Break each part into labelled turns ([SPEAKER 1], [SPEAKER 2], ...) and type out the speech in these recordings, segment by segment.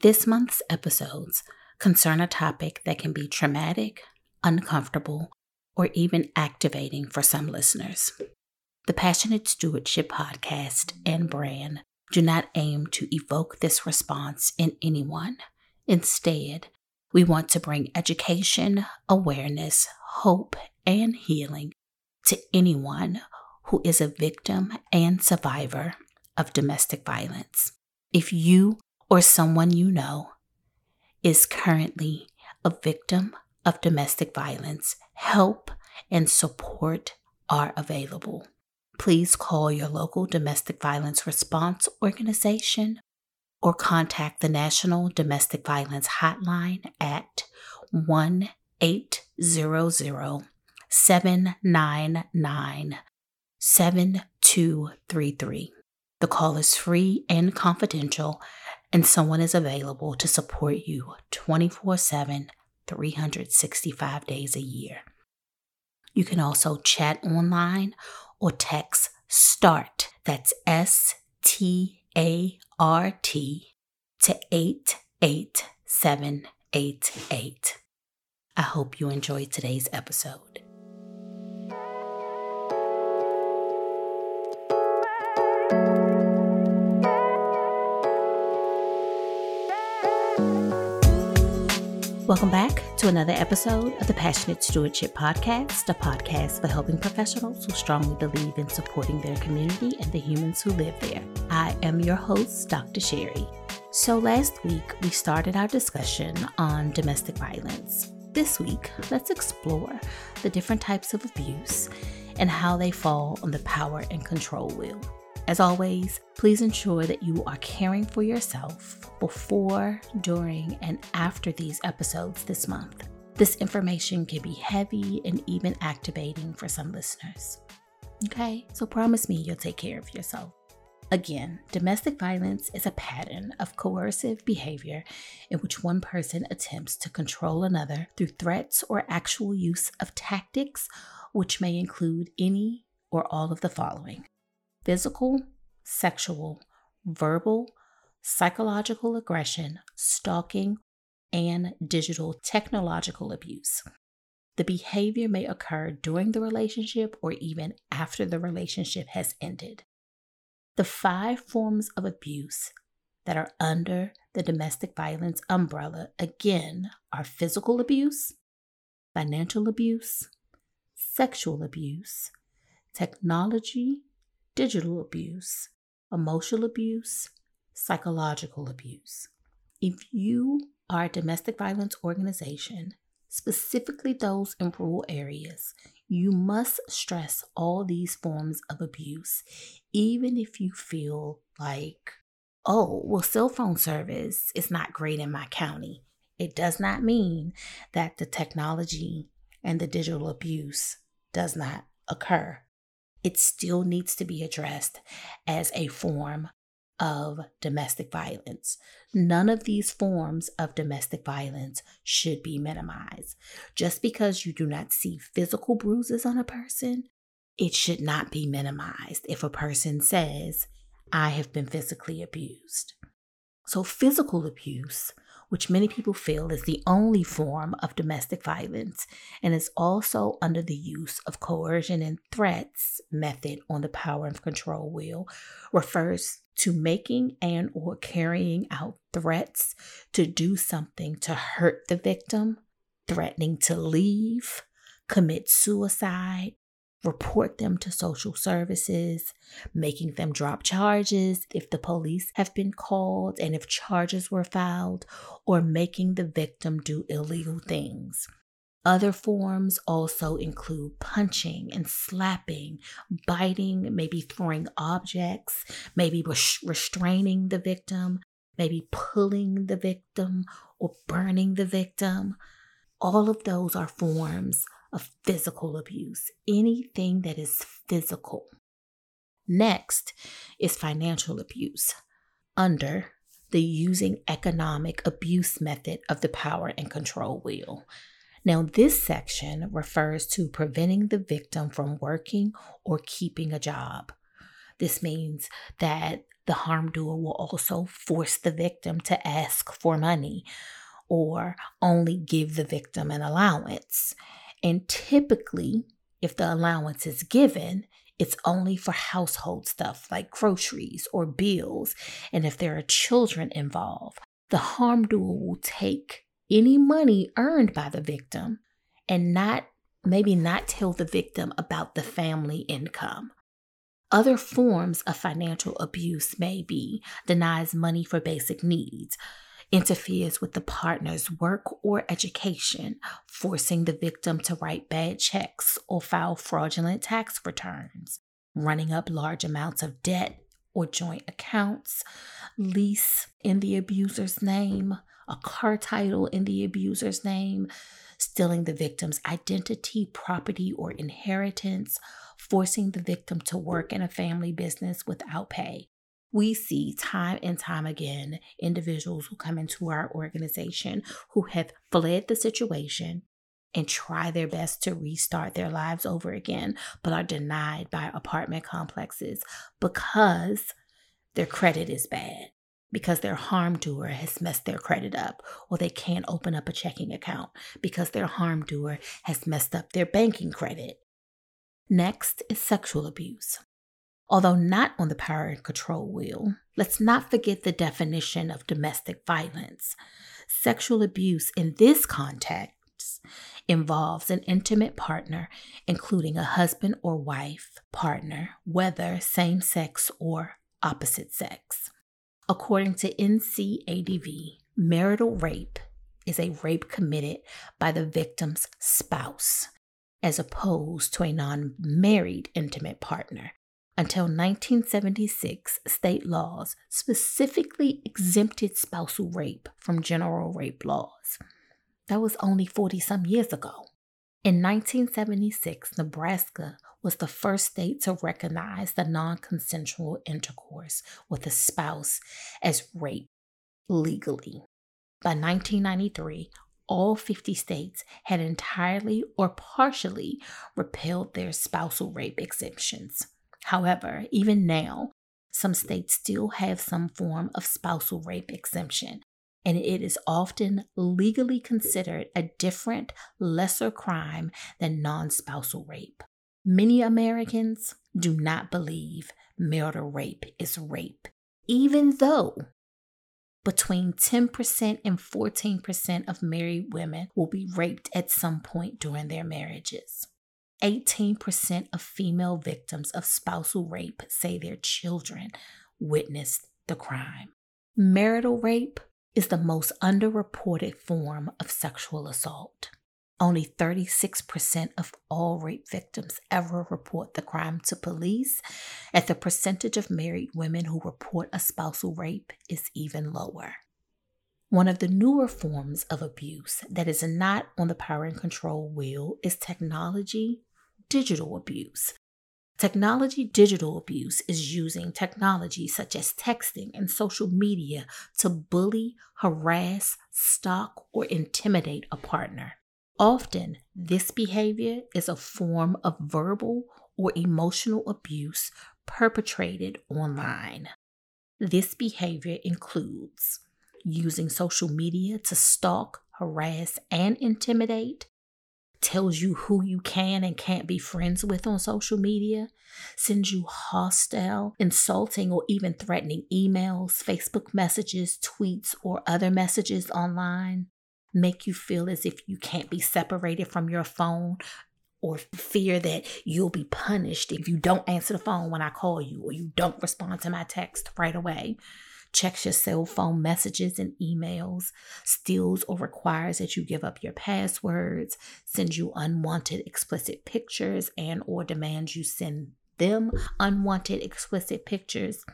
[SPEAKER 1] This month's episodes concern a topic that can be traumatic, uncomfortable, or even activating for some listeners. The Passionate Stewardship podcast and brand do not aim to evoke this response in anyone. Instead, we want to bring education, awareness, hope, and healing to anyone who is a victim and survivor of domestic violence. If you or someone you know is currently a victim of domestic violence, help and support are available. Please call your local domestic violence response organization or contact the National Domestic Violence Hotline at 1 800 799 7233. The call is free and confidential, and someone is available to support you 24 7, 365 days a year. You can also chat online or text START, that's S T A R T, to 88788. I hope you enjoyed today's episode. Welcome back to another episode of the Passionate Stewardship Podcast, a podcast for helping professionals who strongly believe in supporting their community and the humans who live there. I am your host, Dr. Cherie. So, last week we started our discussion on domestic violence. This week, let's explore the different types of abuse and how they fall on the power and control wheel. As always, please ensure that you are caring for yourself before, during, and after these episodes this month. This information can be heavy and even activating for some listeners. Okay, so promise me you'll take care of yourself. Again, domestic violence is a pattern of coercive behavior in which one person attempts to control another through threats or actual use of tactics, which may include any or all of the following physical, sexual, verbal, psychological aggression, stalking, and digital technological abuse. The behavior may occur during the relationship or even after the relationship has ended. The five forms of abuse that are under the domestic violence umbrella again are physical abuse, financial abuse, sexual abuse, technology digital abuse, emotional abuse, psychological abuse. If you are a domestic violence organization, specifically those in rural areas, you must stress all these forms of abuse, even if you feel like, oh, well, cell phone service is not great in my county. It does not mean that the technology and the digital abuse does not occur it still needs to be addressed as a form of domestic violence. None of these forms of domestic violence should be minimized. Just because you do not see physical bruises on a person, it should not be minimized if a person says, I have been physically abused. So, physical abuse which many people feel is the only form of domestic violence and is also under the use of coercion and threats method on the power and control wheel, refers to making and or carrying out threats to do something to hurt the victim, threatening to leave, commit suicide, report them to social services, making them drop charges if the police have been called and if charges were filed, or making the victim do illegal things. Other forms also include punching and slapping, biting, maybe throwing objects, maybe restraining the victim, maybe pulling the victim or burning the victim. All of those are forms of physical abuse, anything that is physical. Next is financial abuse under the using economic abuse method of the power and control wheel. Now, this section refers to preventing the victim from working or keeping a job. This means that The harm doer will also force the victim to ask for money or only give the victim an allowance. And typically, if the allowance is given, it's only for household stuff like groceries or bills. And if there are children involved, the harm doer will take any money earned by the victim and not maybe not tell the victim about the family income. Other forms of financial abuse may be denies money for basic needs, interferes with the partner's work or education, forcing the victim to write bad checks or file fraudulent tax returns, running up large amounts of debt or joint accounts, lease in the abuser's name, a car title in the abuser's name, stealing the victim's identity, property, or inheritance, forcing the victim to work in a family business without pay. We see time and time again individuals who come into our organization who have fled the situation and try their best to restart their lives over again, but are denied by apartment complexes because their credit is bad because their harm doer has messed their credit up, or they can't open up a checking account because their harm doer has messed up their banking credit. Next is sexual abuse. Although not on the power and control wheel, let's not forget the definition of domestic violence. Sexual abuse in this context involves an intimate partner, including a husband or wife partner, whether same sex or opposite sex. According to NCADV, marital rape is a rape committed by the victim's spouse, as opposed to a non married intimate partner. Until 1976, state laws specifically exempted spousal rape from general rape laws. That was only 40 some years ago. In 1976, Nebraska was the first state to recognize the non consensual intercourse with a spouse as rape legally. By 1993, all 50 states had entirely or partially repealed their spousal rape exemptions. However, even now, some states still have some form of spousal rape exemption, and it is often legally considered a different, lesser crime than non spousal rape. Many Americans do not believe marital rape is rape, even though between 10% and 14% of married women will be raped at some point during their marriages. 18% of female victims of spousal rape say their children witnessed the crime. Marital rape is the most underreported form of sexual assault. Only 36% of all rape victims ever report the crime to police, and the percentage of married women who report a spousal rape is even lower. One of the newer forms of abuse that is not on the power and control wheel is technology digital abuse. Technology digital abuse is using technology such as texting and social media to bully, harass, stalk, or intimidate a partner. Often, this behavior is a form of verbal or emotional abuse perpetrated online. This behavior includes using social media to stalk, harass, and intimidate, tells you who you can and can't be friends with on social media, sends you hostile, insulting, or even threatening emails, Facebook messages, tweets, or other messages online, make you feel as if you can't be separated from your phone. Or fear that you'll be punished if you don't answer the phone when I call you or you don't respond to my text right away checks your cell phone messages and emails, steals or requires that you give up your passwords, sends you unwanted explicit pictures and or demands you send them unwanted explicit pictures,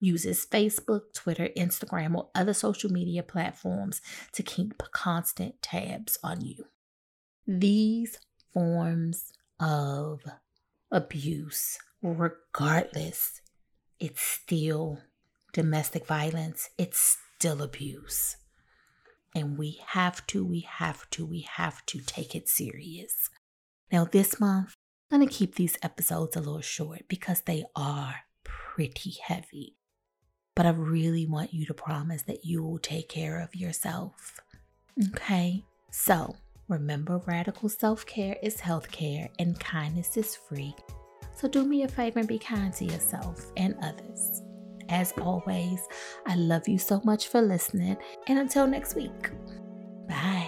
[SPEAKER 1] uses Facebook, Twitter, Instagram, or other social media platforms to keep constant tabs on you. These forms of abuse, regardless, it's still domestic violence, it's still abuse. And we have to, we have to, we have to take it serious. Now, this month, I'm going to keep these episodes a little short because they are pretty heavy. But I really want you to promise that you will take care of yourself. Okay? So, remember radical self care is health care and kindness is free. So, do me a favor and be kind to yourself and others as always, I love you so much for listening. And until next week, bye.